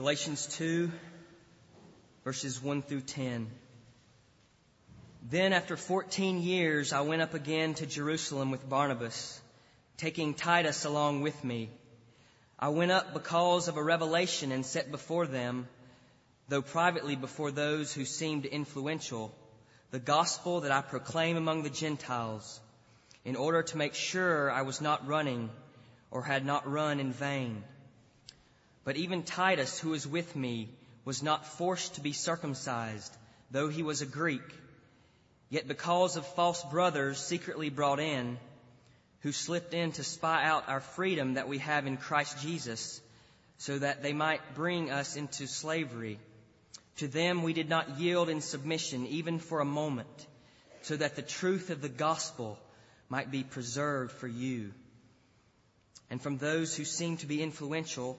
Galatians 2, verses 1 through 10. Then, after 14 years, I went up again to Jerusalem with Barnabas, taking Titus along with me. I went up because of a revelation and set before them, though privately before those who seemed influential, the gospel that I proclaim among the Gentiles, in order to make sure I was not running or had not run in vain. But even Titus, who was with me, was not forced to be circumcised, though he was a Greek. Yet because of false brothers secretly brought in, who slipped in to spy out our freedom that we have in Christ Jesus, so that they might bring us into slavery. To them we did not yield in submission even for a moment, so that the truth of the gospel might be preserved for you. And from those who seem to be influential,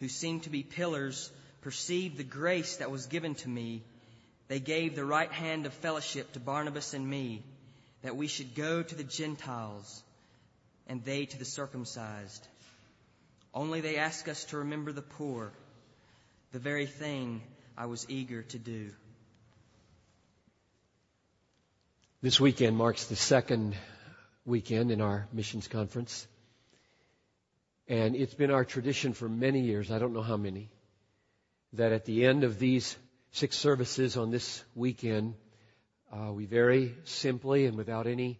who seemed to be pillars, perceived the grace that was given to me, they gave the right hand of fellowship to Barnabas and me, that we should go to the Gentiles, and they to the circumcised. Only they ask us to remember the poor, the very thing I was eager to do. This weekend marks the second weekend in our missions conference. And it's been our tradition for many years, I don't know how many, that at the end of these six services on this weekend, uh, we very simply and without any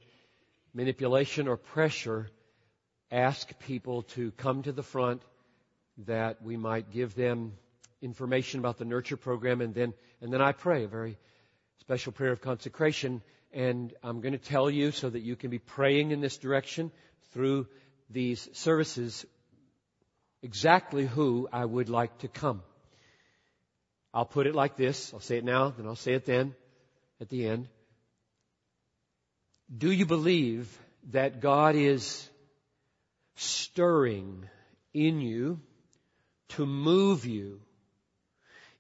manipulation or pressure ask people to come to the front that we might give them information about the nurture program and then and then I pray a very special prayer of consecration. And I'm going to tell you so that you can be praying in this direction through these services exactly who I would like to come. I'll put it like this. I'll say it now, then I'll say it then at the end. Do you believe that God is stirring in you to move you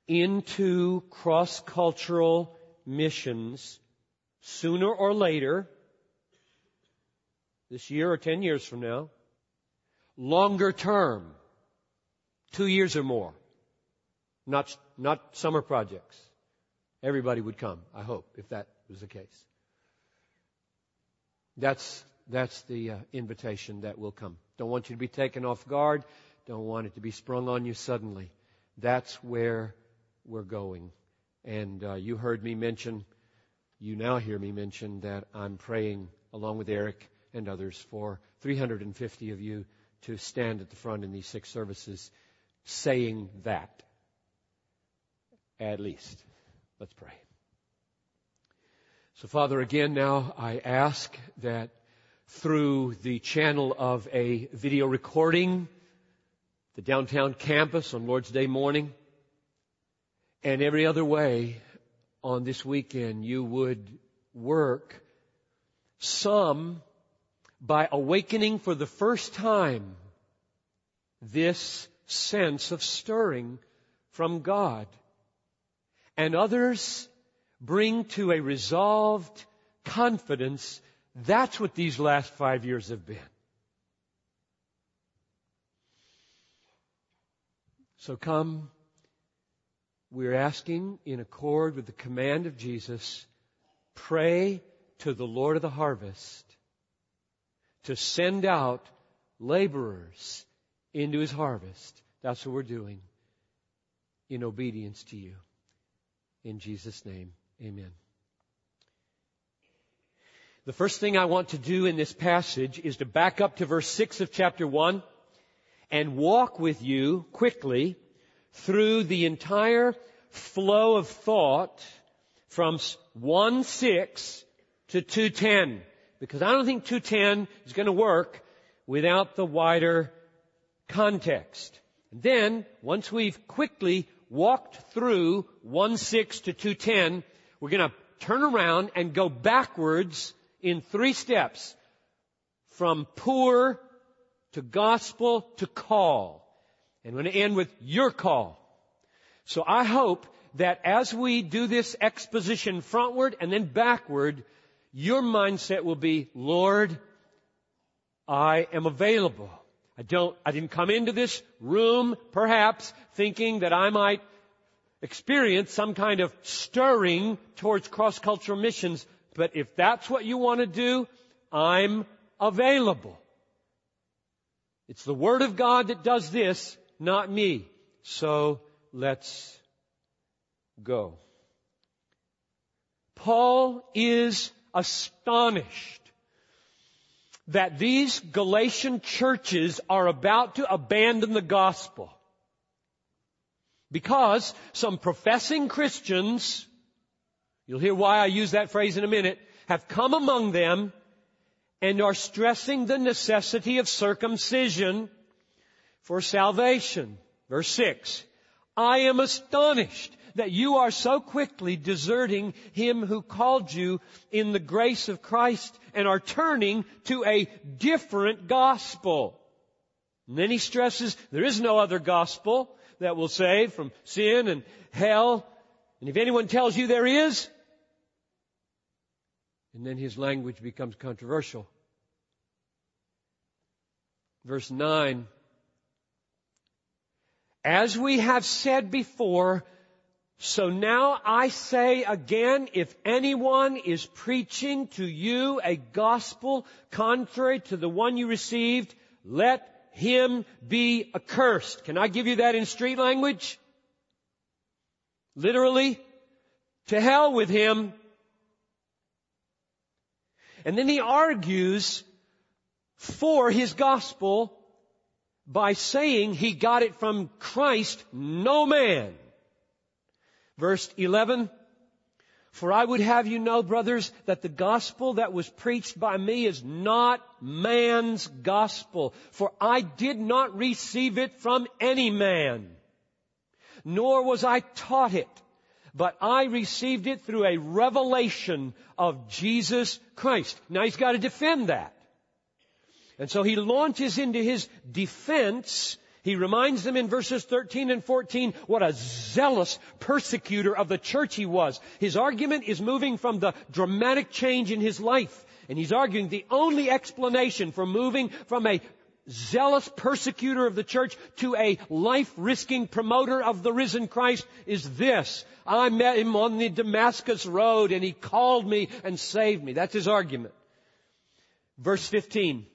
into cross-cultural missions sooner or later, this year or 10 years from now, longer term, two years or more. Not, not summer projects. Everybody would come, I hope, if that was the case. That's, that's the uh, invitation that will come. Don't want you to be taken off guard. Don't want it to be sprung on you suddenly. That's where we're going. And uh, you heard me mention, you now hear me mention that I'm praying along with Eric and others for 350 of you to stand at the front in these six services saying that. At least. Let's pray. So, Father, again now I ask that through the channel of a video recording, the downtown campus on Lord's Day morning, and every other way on this weekend, you would work some by awakening for the first time this sense of stirring from God. And others bring to a resolved confidence. That's what these last five years have been. So come, we're asking in accord with the command of Jesus, pray to the Lord of the harvest to send out laborers into his harvest. That's what we're doing in obedience to you. In Jesus' name, amen. The first thing I want to do in this passage is to back up to verse 6 of chapter 1 and walk with you quickly through the entire flow of thought from 1-6 to 210. Because I don't think 210 is going to work without the wider context. Then, once we've quickly walked through 1-6 to 210, we're going to turn around and go backwards in three steps. From poor to gospel to call. And we're going to end with your call. So I hope that as we do this exposition frontward and then backward, your mindset will be, Lord, I am available. I don't, I didn't come into this room, perhaps, thinking that I might experience some kind of stirring towards cross-cultural missions, but if that's what you want to do, I'm available. It's the Word of God that does this, not me. So let's go. Paul is astonished that these Galatian churches are about to abandon the gospel. Because some professing Christians, you'll hear why I use that phrase in a minute, have come among them and are stressing the necessity of circumcision for salvation. Verse 6. I am astonished that you are so quickly deserting him who called you in the grace of Christ and are turning to a different gospel. And then he stresses there is no other gospel that will save from sin and hell. And if anyone tells you there is, and then his language becomes controversial. Verse 9. As we have said before, so now I say again, if anyone is preaching to you a gospel contrary to the one you received, let him be accursed. Can I give you that in street language? Literally, to hell with him. And then he argues for his gospel by saying he got it from Christ, no man. Verse 11, for I would have you know, brothers, that the gospel that was preached by me is not man's gospel. For I did not receive it from any man, nor was I taught it, but I received it through a revelation of Jesus Christ. Now he's got to defend that. And so he launches into his defense he reminds them in verses 13 and 14 what a zealous persecutor of the church he was. His argument is moving from the dramatic change in his life. And he's arguing the only explanation for moving from a zealous persecutor of the church to a life-risking promoter of the risen Christ is this. I met him on the Damascus road and he called me and saved me. That's his argument. Verse 15.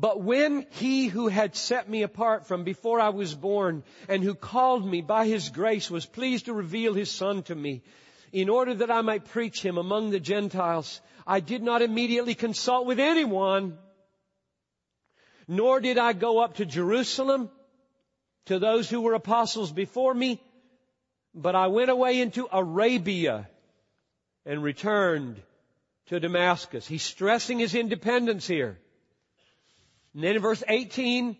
But when he who had set me apart from before I was born and who called me by his grace was pleased to reveal his son to me in order that I might preach him among the Gentiles, I did not immediately consult with anyone, nor did I go up to Jerusalem to those who were apostles before me, but I went away into Arabia and returned to Damascus. He's stressing his independence here. And then in verse 18,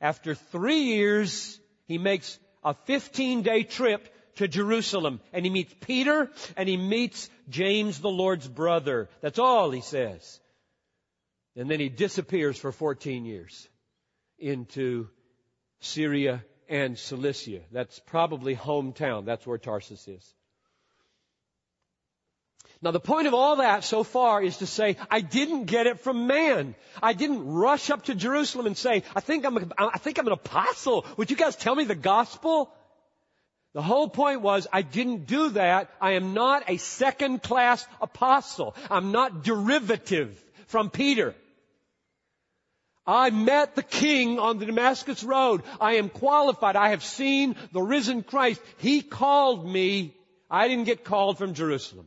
after three years, he makes a 15 day trip to Jerusalem and he meets Peter and he meets James the Lord's brother. That's all he says. And then he disappears for 14 years into Syria and Cilicia. That's probably hometown. That's where Tarsus is. Now the point of all that so far is to say, I didn't get it from man. I didn't rush up to Jerusalem and say, I think I'm, a, I think I'm an apostle. Would you guys tell me the gospel? The whole point was, I didn't do that. I am not a second class apostle. I'm not derivative from Peter. I met the king on the Damascus road. I am qualified. I have seen the risen Christ. He called me. I didn't get called from Jerusalem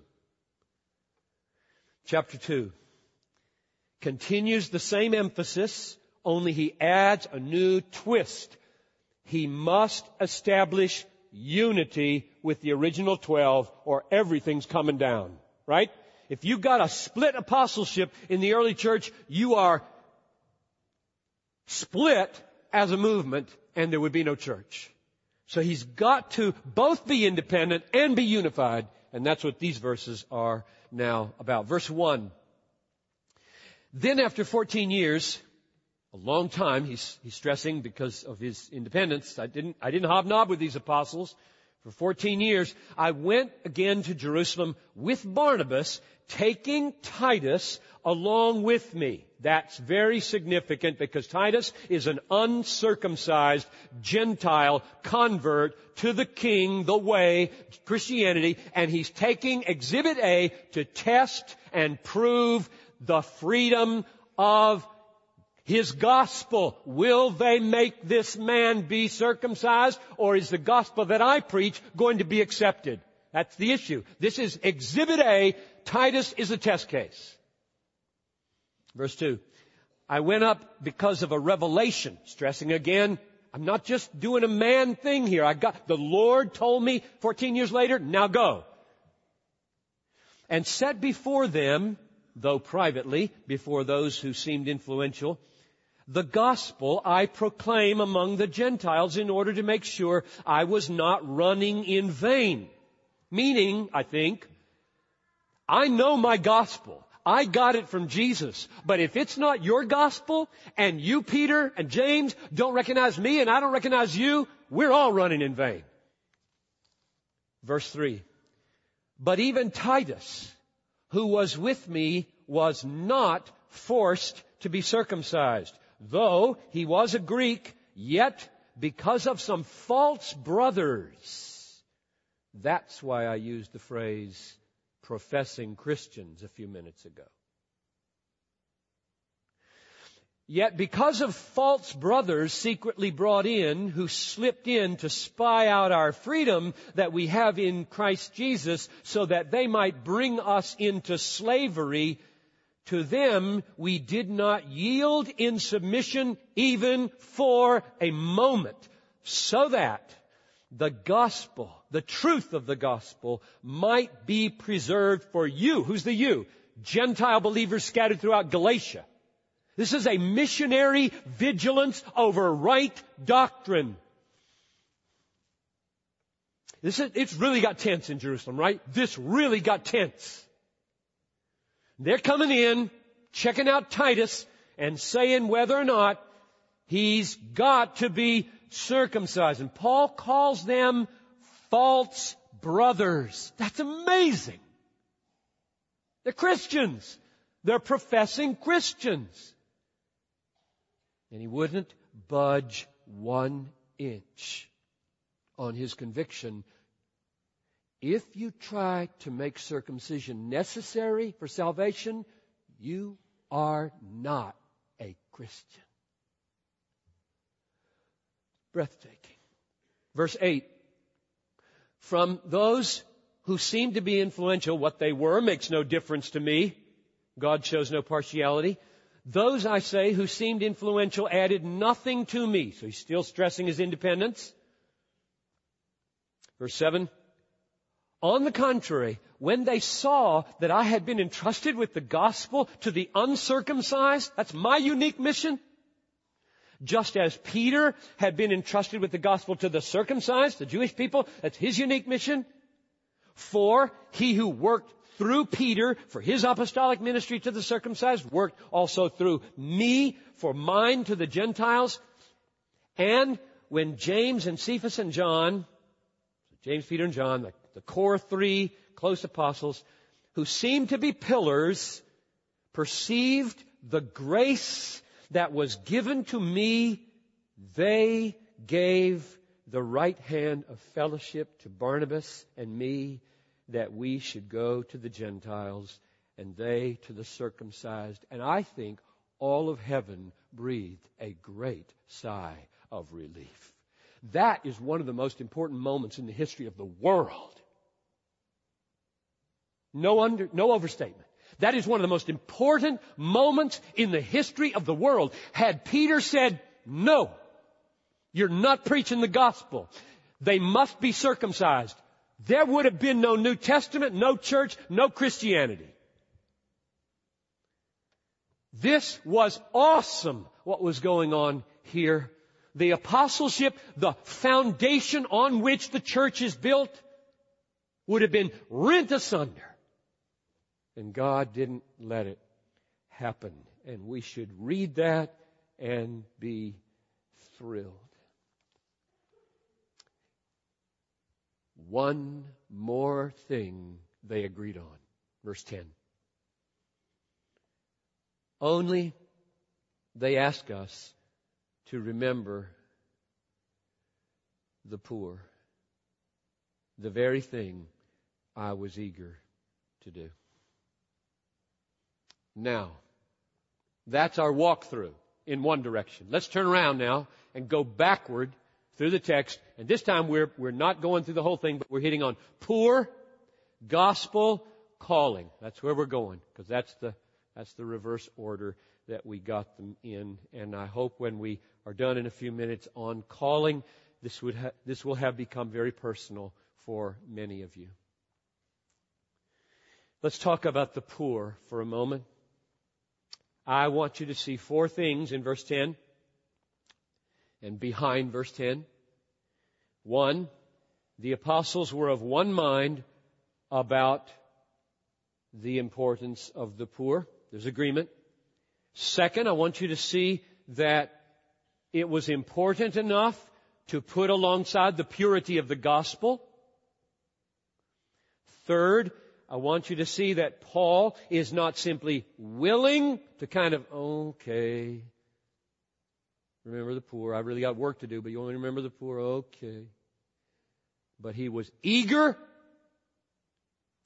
chapter 2 continues the same emphasis, only he adds a new twist. He must establish unity with the original 12 or everything's coming down. Right? If you've got a split apostleship in the early church, you are split as a movement and there would be no church. So he's got to both be independent and be unified, and that's what these verses are now about. Verse 1. Then after 14 years, a long time, he's, he's stressing because of his independence. I didn't, I didn't hobnob with these apostles for 14 years. I went again to Jerusalem with Barnabas, taking Titus along with me. That's very significant because Titus is an uncircumcised Gentile convert to the king, the way, Christianity, and he's taking exhibit A to test and prove the freedom of his gospel. Will they make this man be circumcised or is the gospel that I preach going to be accepted? That's the issue. This is exhibit A. Titus is a test case. Verse 2. I went up because of a revelation, stressing again, I'm not just doing a man thing here. I got, the Lord told me 14 years later, now go. And set before them, though privately, before those who seemed influential, the gospel I proclaim among the Gentiles in order to make sure I was not running in vain. Meaning, I think, I know my gospel. I got it from Jesus. But if it's not your gospel, and you, Peter and James, don't recognize me and I don't recognize you, we're all running in vain. Verse 3. But even Titus, who was with me, was not forced to be circumcised. Though he was a Greek, yet because of some false brothers, that's why I used the phrase professing Christians a few minutes ago. Yet because of false brothers secretly brought in who slipped in to spy out our freedom that we have in Christ Jesus so that they might bring us into slavery, to them we did not yield in submission even for a moment so that the gospel, the truth of the gospel might be preserved for you. Who's the you? Gentile believers scattered throughout Galatia. This is a missionary vigilance over right doctrine. This is, it's really got tense in Jerusalem, right? This really got tense. They're coming in, checking out Titus, and saying whether or not he's got to be circumcised. And Paul calls them false brothers. That's amazing. They're Christians. They're professing Christians. And he wouldn't budge one inch on his conviction. If you try to make circumcision necessary for salvation, you are not a Christian. Breathtaking. Verse 8. From those who seem to be influential, what they were makes no difference to me. God shows no partiality. Those, I say, who seemed influential added nothing to me. So he's still stressing his independence. Verse 7. On the contrary, when they saw that I had been entrusted with the gospel to the uncircumcised, that's my unique mission. Just as Peter had been entrusted with the gospel to the circumcised, the Jewish people, that's his unique mission. For he who worked through Peter for his apostolic ministry to the circumcised worked also through me for mine to the Gentiles. And when James and Cephas and John, James, Peter, and John, the, the core three close apostles, who seemed to be pillars, perceived the grace that was given to me, they gave the right hand of fellowship to Barnabas and me that we should go to the Gentiles and they to the circumcised. And I think all of heaven breathed a great sigh of relief. That is one of the most important moments in the history of the world. No under, no overstatement. That is one of the most important moments in the history of the world. Had Peter said, no, you're not preaching the gospel. They must be circumcised. There would have been no New Testament, no church, no Christianity. This was awesome what was going on here. the apostleship, the foundation on which the church is built, would have been rent asunder. And God didn't let it happen. And we should read that and be thrilled. One more thing they agreed on. Verse 10. Only they ask us to remember the poor, the very thing I was eager to do. Now, that's our walkthrough in one direction. Let's turn around now and go backward through the text. And this time we're, we're not going through the whole thing, but we're hitting on poor, gospel, calling. That's where we're going, because that's the, that's the reverse order that we got them in. And I hope when we are done in a few minutes on calling, this, would ha- this will have become very personal for many of you. Let's talk about the poor for a moment. I want you to see four things in verse 10 and behind verse 10. One, the apostles were of one mind about the importance of the poor. There's agreement. Second, I want you to see that it was important enough to put alongside the purity of the gospel. Third, I want you to see that Paul is not simply willing to kind of, okay, remember the poor. I really got work to do, but you only remember the poor. Okay. But he was eager.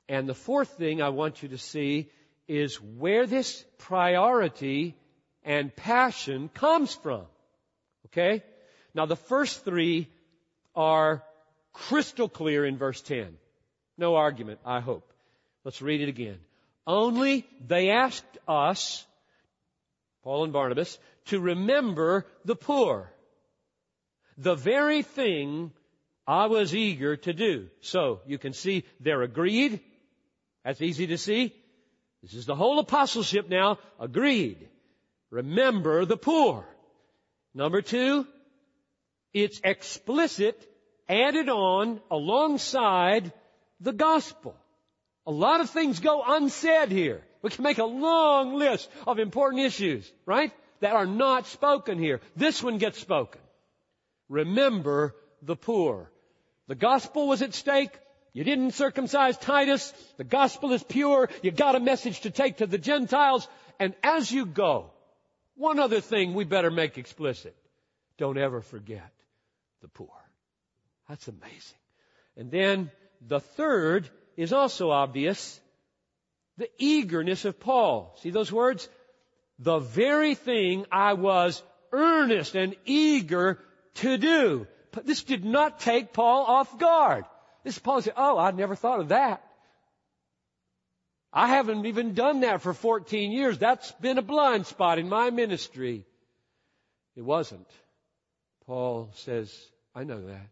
And the fourth thing I want you to see is where this priority and passion comes from. Okay? Now the first three are crystal clear in verse 10. No argument, I hope. Let's read it again. Only they asked us, Paul and Barnabas, to remember the poor. The very thing I was eager to do. So you can see they're agreed. That's easy to see. This is the whole apostleship now. Agreed. Remember the poor. Number two, it's explicit, added on alongside the gospel. A lot of things go unsaid here. We can make a long list of important issues, right? That are not spoken here. This one gets spoken. Remember the poor. The gospel was at stake. You didn't circumcise Titus. The gospel is pure. You got a message to take to the Gentiles. And as you go, one other thing we better make explicit. Don't ever forget the poor. That's amazing. And then the third is also obvious. The eagerness of Paul. See those words? The very thing I was earnest and eager to do. But this did not take Paul off guard. This Paul said, oh, I never thought of that. I haven't even done that for 14 years. That's been a blind spot in my ministry. It wasn't. Paul says, I know that.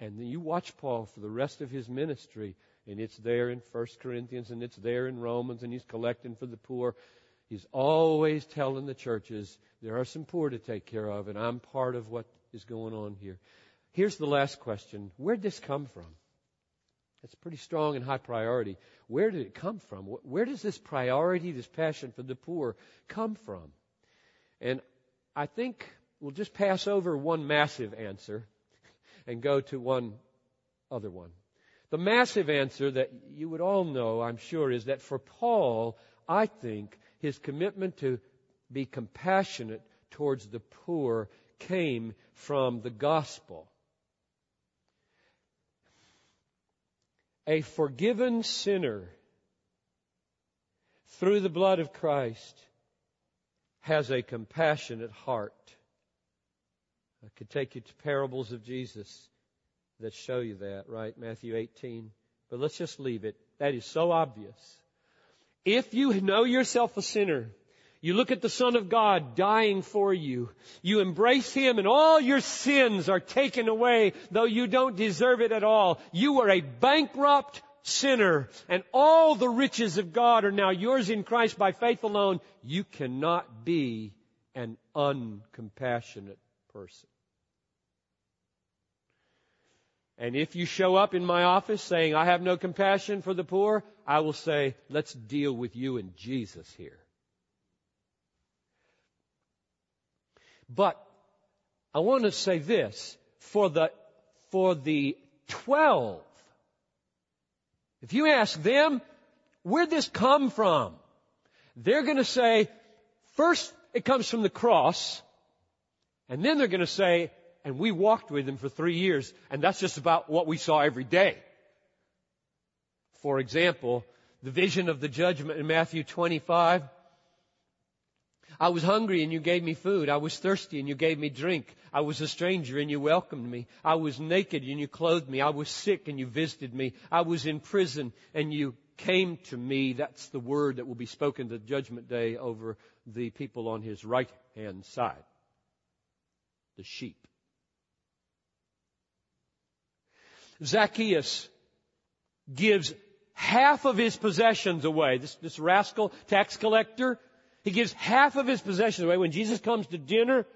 And then you watch Paul for the rest of his ministry, and it's there in 1 Corinthians, and it's there in Romans, and he's collecting for the poor. He's always telling the churches, there are some poor to take care of, and I'm part of what is going on here. Here's the last question. Where'd this come from? That's pretty strong and high priority. Where did it come from? Where does this priority, this passion for the poor come from? And I think we'll just pass over one massive answer and go to one other one. The massive answer that you would all know, I'm sure, is that for Paul, I think his commitment to be compassionate towards the poor came from the gospel. A forgiven sinner through the blood of Christ has a compassionate heart. I could take you to parables of Jesus that show you that, right? Matthew 18. But let's just leave it. That is so obvious. If you know yourself a sinner, you look at the Son of God dying for you. You embrace Him and all your sins are taken away, though you don't deserve it at all. You are a bankrupt sinner and all the riches of God are now yours in Christ by faith alone. You cannot be an uncompassionate person. And if you show up in my office saying, I have no compassion for the poor, I will say, let's deal with you and Jesus here. But I want to say this for the, for the 12, if you ask them, where'd this come from? They're going to say, first it comes from the cross, and then they're going to say, and we walked with him for three years, and that's just about what we saw every day. For example, the vision of the judgment in Matthew 25. I was hungry and you gave me food. I was thirsty and you gave me drink. I was a stranger and you welcomed me. I was naked and you clothed me. I was sick and you visited me. I was in prison and you came to me. That's the word that will be spoken the judgment day over the people on his right hand side. The sheep. Zacchaeus gives half of his possessions away. This, this rascal tax collector, he gives half of his possessions away. When Jesus comes to dinner,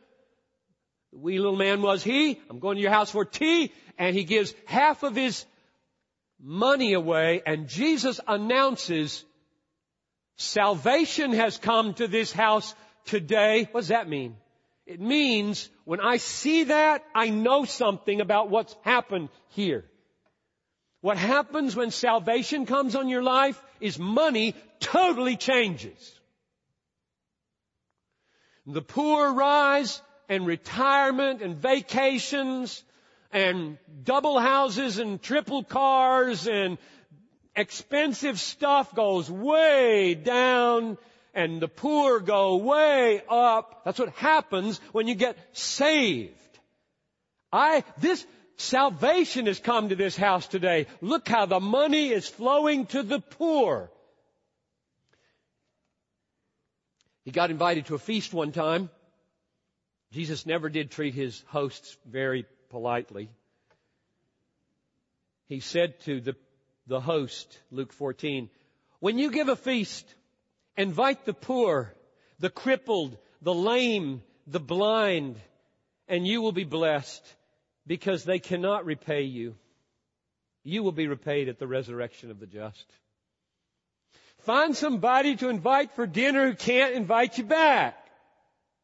the wee little man was he. I'm going to your house for tea. And he gives half of his money away. And Jesus announces, salvation has come to this house today. What does that mean? It means when I see that, I know something about what's happened here. What happens when salvation comes on your life is money totally changes. The poor rise and retirement and vacations and double houses and triple cars and expensive stuff goes way down and the poor go way up. That's what happens when you get saved. I, this, Salvation has come to this house today. Look how the money is flowing to the poor. He got invited to a feast one time. Jesus never did treat his hosts very politely. He said to the, the host, Luke 14, when you give a feast, invite the poor, the crippled, the lame, the blind, and you will be blessed because they cannot repay you. You will be repaid at the resurrection of the just. Find somebody to invite for dinner who can't invite you back.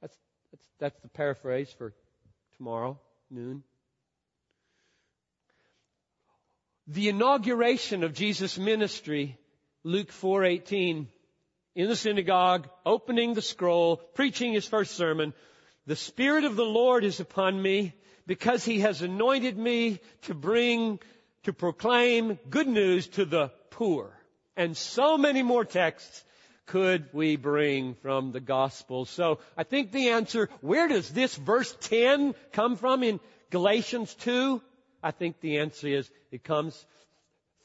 That's, that's, that's the paraphrase for tomorrow, noon. The inauguration of Jesus' ministry, Luke 4:18, in the synagogue, opening the scroll, preaching his first sermon, the Spirit of the Lord is upon me because he has anointed me to bring, to proclaim good news to the poor. And so many more texts could we bring from the gospel. So I think the answer, where does this verse 10 come from in Galatians 2? I think the answer is it comes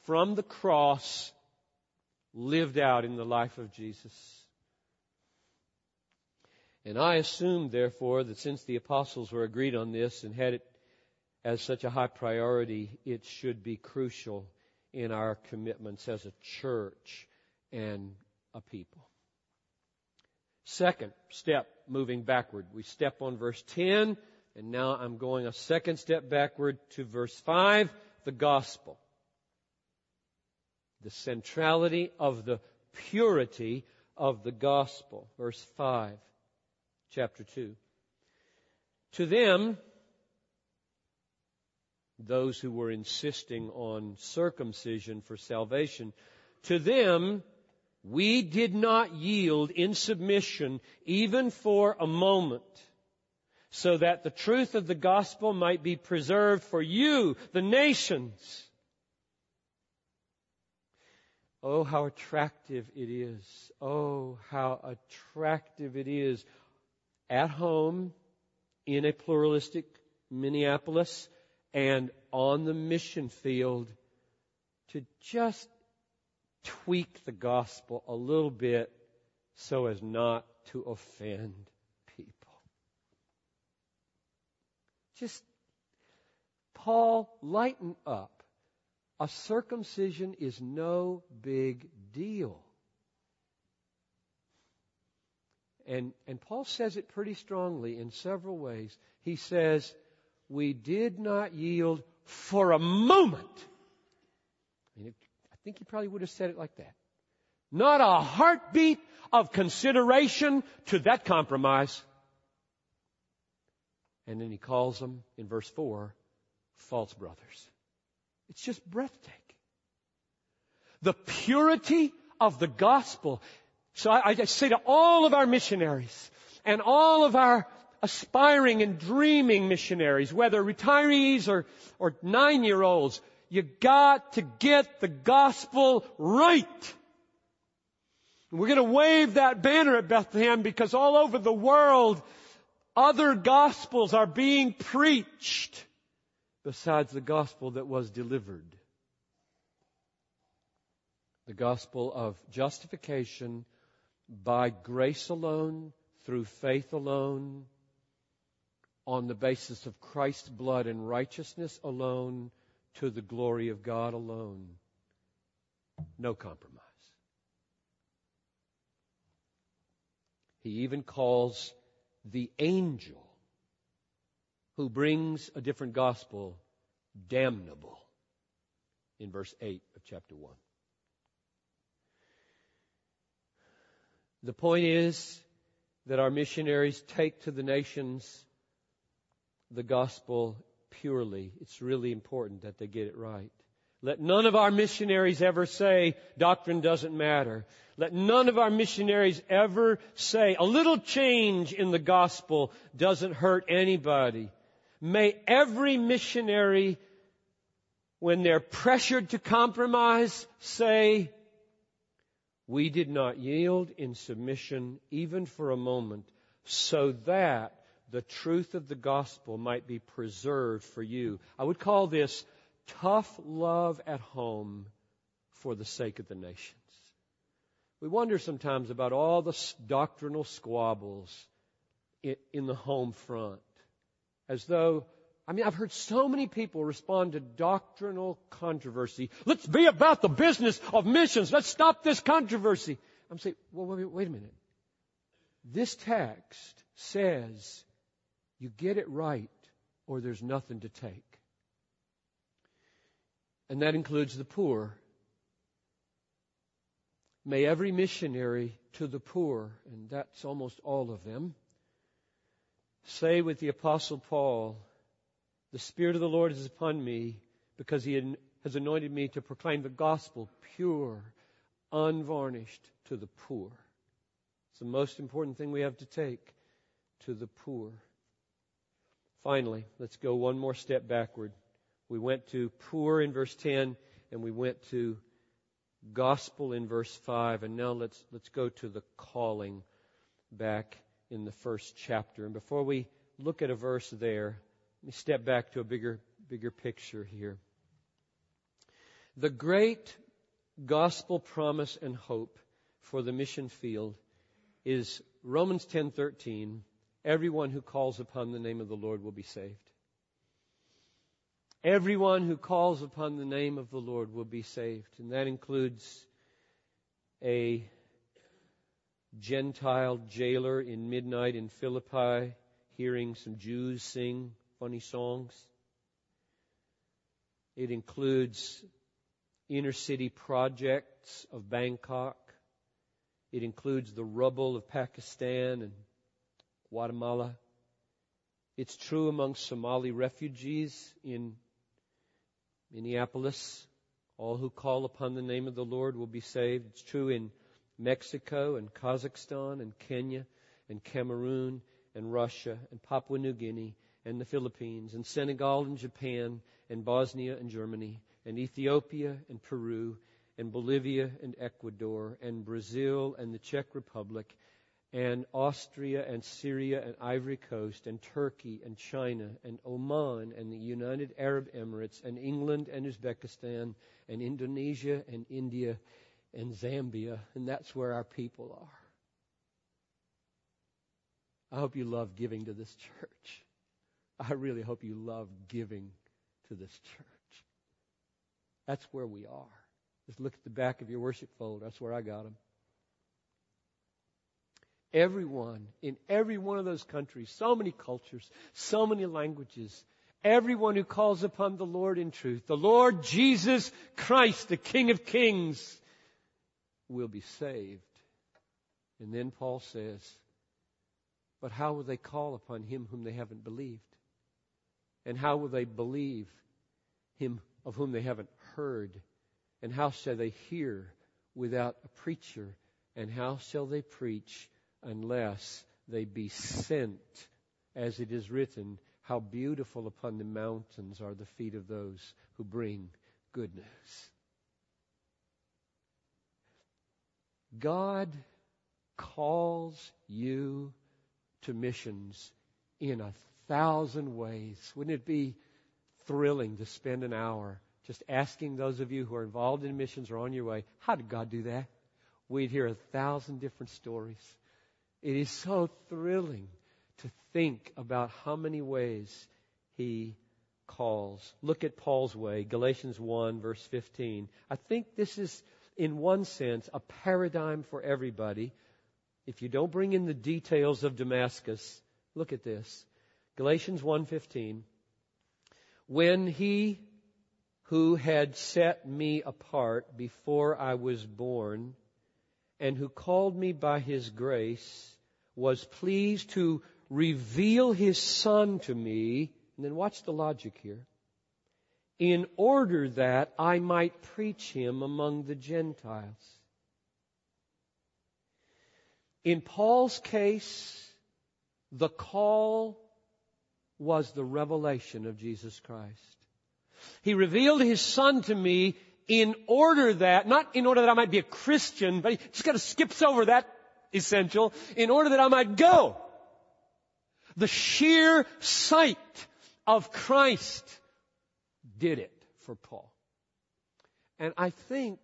from the cross lived out in the life of Jesus. And I assume, therefore, that since the apostles were agreed on this and had it as such a high priority, it should be crucial in our commitments as a church and a people. Second step, moving backward. We step on verse 10, and now I'm going a second step backward to verse 5, the gospel. The centrality of the purity of the gospel. Verse 5 chapter 2. To them, those who were insisting on circumcision for salvation, to them, we did not yield in submission even for a moment, so that the truth of the gospel might be preserved for you, the nations. Oh, how attractive it is. Oh, how attractive it is at home in a pluralistic Minneapolis and on the mission field to just tweak the gospel a little bit so as not to offend people. Just, Paul, lighten up. A circumcision is no big deal. And, and Paul says it pretty strongly in several ways. He says, We did not yield for a moment. I, mean, I think he probably would have said it like that. Not a heartbeat of consideration to that compromise. And then he calls them in verse 4 false brothers. It's just breathtaking. The purity of the gospel. So I, I say to all of our missionaries and all of our aspiring and dreaming missionaries, whether retirees or, or nine year olds, you got to get the gospel right. We're going to wave that banner at Bethlehem because all over the world, other gospels are being preached besides the gospel that was delivered. The gospel of justification by grace alone, through faith alone, on the basis of Christ's blood and righteousness alone, to the glory of God alone. No compromise. He even calls the angel who brings a different gospel damnable in verse 8 of chapter 1. The point is that our missionaries take to the nations the gospel purely. It's really important that they get it right. Let none of our missionaries ever say doctrine doesn't matter. Let none of our missionaries ever say a little change in the gospel doesn't hurt anybody. May every missionary, when they're pressured to compromise, say, we did not yield in submission even for a moment so that the truth of the gospel might be preserved for you. I would call this tough love at home for the sake of the nations. We wonder sometimes about all the doctrinal squabbles in the home front. As though, I mean, I've heard so many people respond to doctrinal controversy. Let's be about the business of missions. Let's stop this controversy. I'm saying, well, wait, wait a minute. This text says you get it right or there's nothing to take and that includes the poor. May every missionary to the poor, and that's almost all of them, say with the Apostle Paul, The Spirit of the Lord is upon me because he has anointed me to proclaim the gospel pure, unvarnished to the poor. It's the most important thing we have to take to the poor. Finally, let's go one more step backward. We went to poor in verse 10 and we went to gospel in verse 5 and now let's let's go to the calling back in the first chapter. And before we look at a verse there, let me step back to a bigger bigger picture here. The great gospel promise and hope for the mission field is Romans 10:13, everyone who calls upon the name of the Lord will be saved. Everyone who calls upon the name of the Lord will be saved. And that includes a Gentile jailer in midnight in Philippi hearing some Jews sing funny songs. It includes inner city projects of Bangkok. It includes the rubble of Pakistan and Guatemala. It's true among Somali refugees in Minneapolis, all who call upon the name of the Lord will be saved. It's true in Mexico and Kazakhstan and Kenya and Cameroon and Russia and Papua New Guinea and the Philippines and Senegal and Japan and Bosnia and Germany and Ethiopia and Peru and Bolivia and Ecuador and Brazil and the Czech Republic and Austria and Syria and Ivory Coast and Turkey and China and Oman and the United Arab Emirates and England and Uzbekistan and Indonesia and India and Zambia. And that's where our people are. I hope you love giving to this church. I really hope you love giving to this church. That's where we are. Just look at the back of your worship folder. That's where I got them. Everyone in every one of those countries, so many cultures, so many languages, everyone who calls upon the Lord in truth, the Lord Jesus Christ, the King of Kings, will be saved. And then Paul says, but how will they call upon him whom they haven't believed? And how will they believe him of whom they haven't heard? And how shall they hear without a preacher? And how shall they preach unless they be sent, as it is written, how beautiful upon the mountains are the feet of those who bring good news. God calls you to missions in a thousand ways. Wouldn't it be thrilling to spend an hour just asking those of you who are involved in missions or on your way, how did God do that? We'd hear a thousand different stories. It is so thrilling to think about how many ways he calls. Look at Paul's way, Galatians 1, verse 15. I think this is, in one sense, a paradigm for everybody. If you don't bring in the details of Damascus, look at this. Galatians 1:15 When he who had set me apart before I was born and who called me by his grace was pleased to reveal his son to me. And then watch the logic here. In order that I might preach him among the Gentiles. In Paul's case, the call was the revelation of Jesus Christ. He revealed his son to me in order that, not in order that I might be a Christian, but he just kind of skips over that essential in order that I might go. The sheer sight of Christ did it for Paul. And I think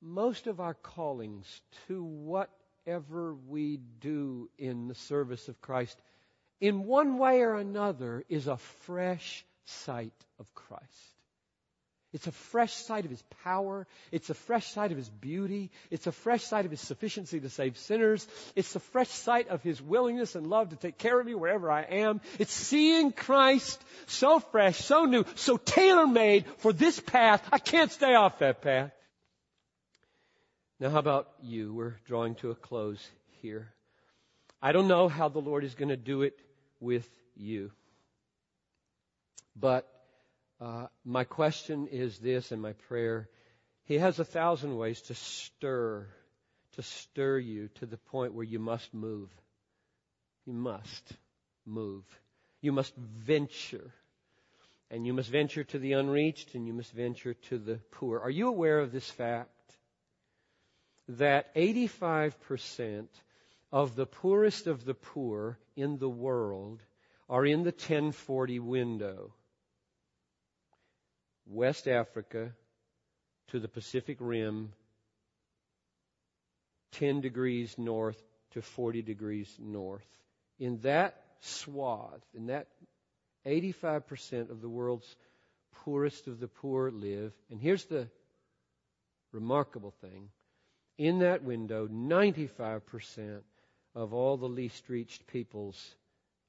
most of our callings to whatever we do in the service of Christ, in one way or another, is a fresh sight of Christ. It's a fresh sight of His power. It's a fresh sight of His beauty. It's a fresh sight of His sufficiency to save sinners. It's a fresh sight of His willingness and love to take care of me wherever I am. It's seeing Christ so fresh, so new, so tailor-made for this path. I can't stay off that path. Now how about you? We're drawing to a close here. I don't know how the Lord is going to do it with you. But uh, my question is this, and my prayer He has a thousand ways to stir, to stir you to the point where you must move. You must move. You must venture. And you must venture to the unreached, and you must venture to the poor. Are you aware of this fact? That 85% of the poorest of the poor in the world are in the 1040 window. West Africa to the Pacific Rim, 10 degrees north to 40 degrees north. In that swath, in that 85% of the world's poorest of the poor live. And here's the remarkable thing. In that window, 95% of all the least reached peoples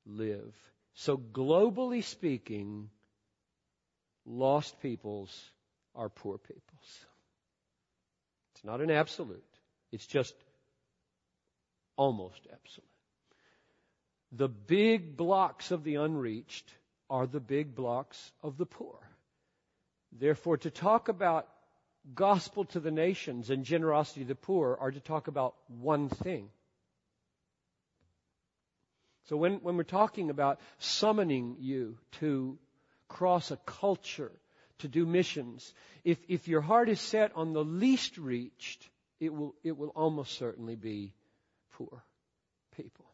live. So globally speaking, lost peoples are poor peoples. It's not an absolute. It's just almost absolute. The big blocks of the unreached are the big blocks of the poor. Therefore, to talk about gospel to the nations and generosity to the poor are to talk about one thing. So when, when we're talking about summoning you to cross a culture to do missions, if, if your heart is set on the least reached, it will, it will almost certainly be poor people.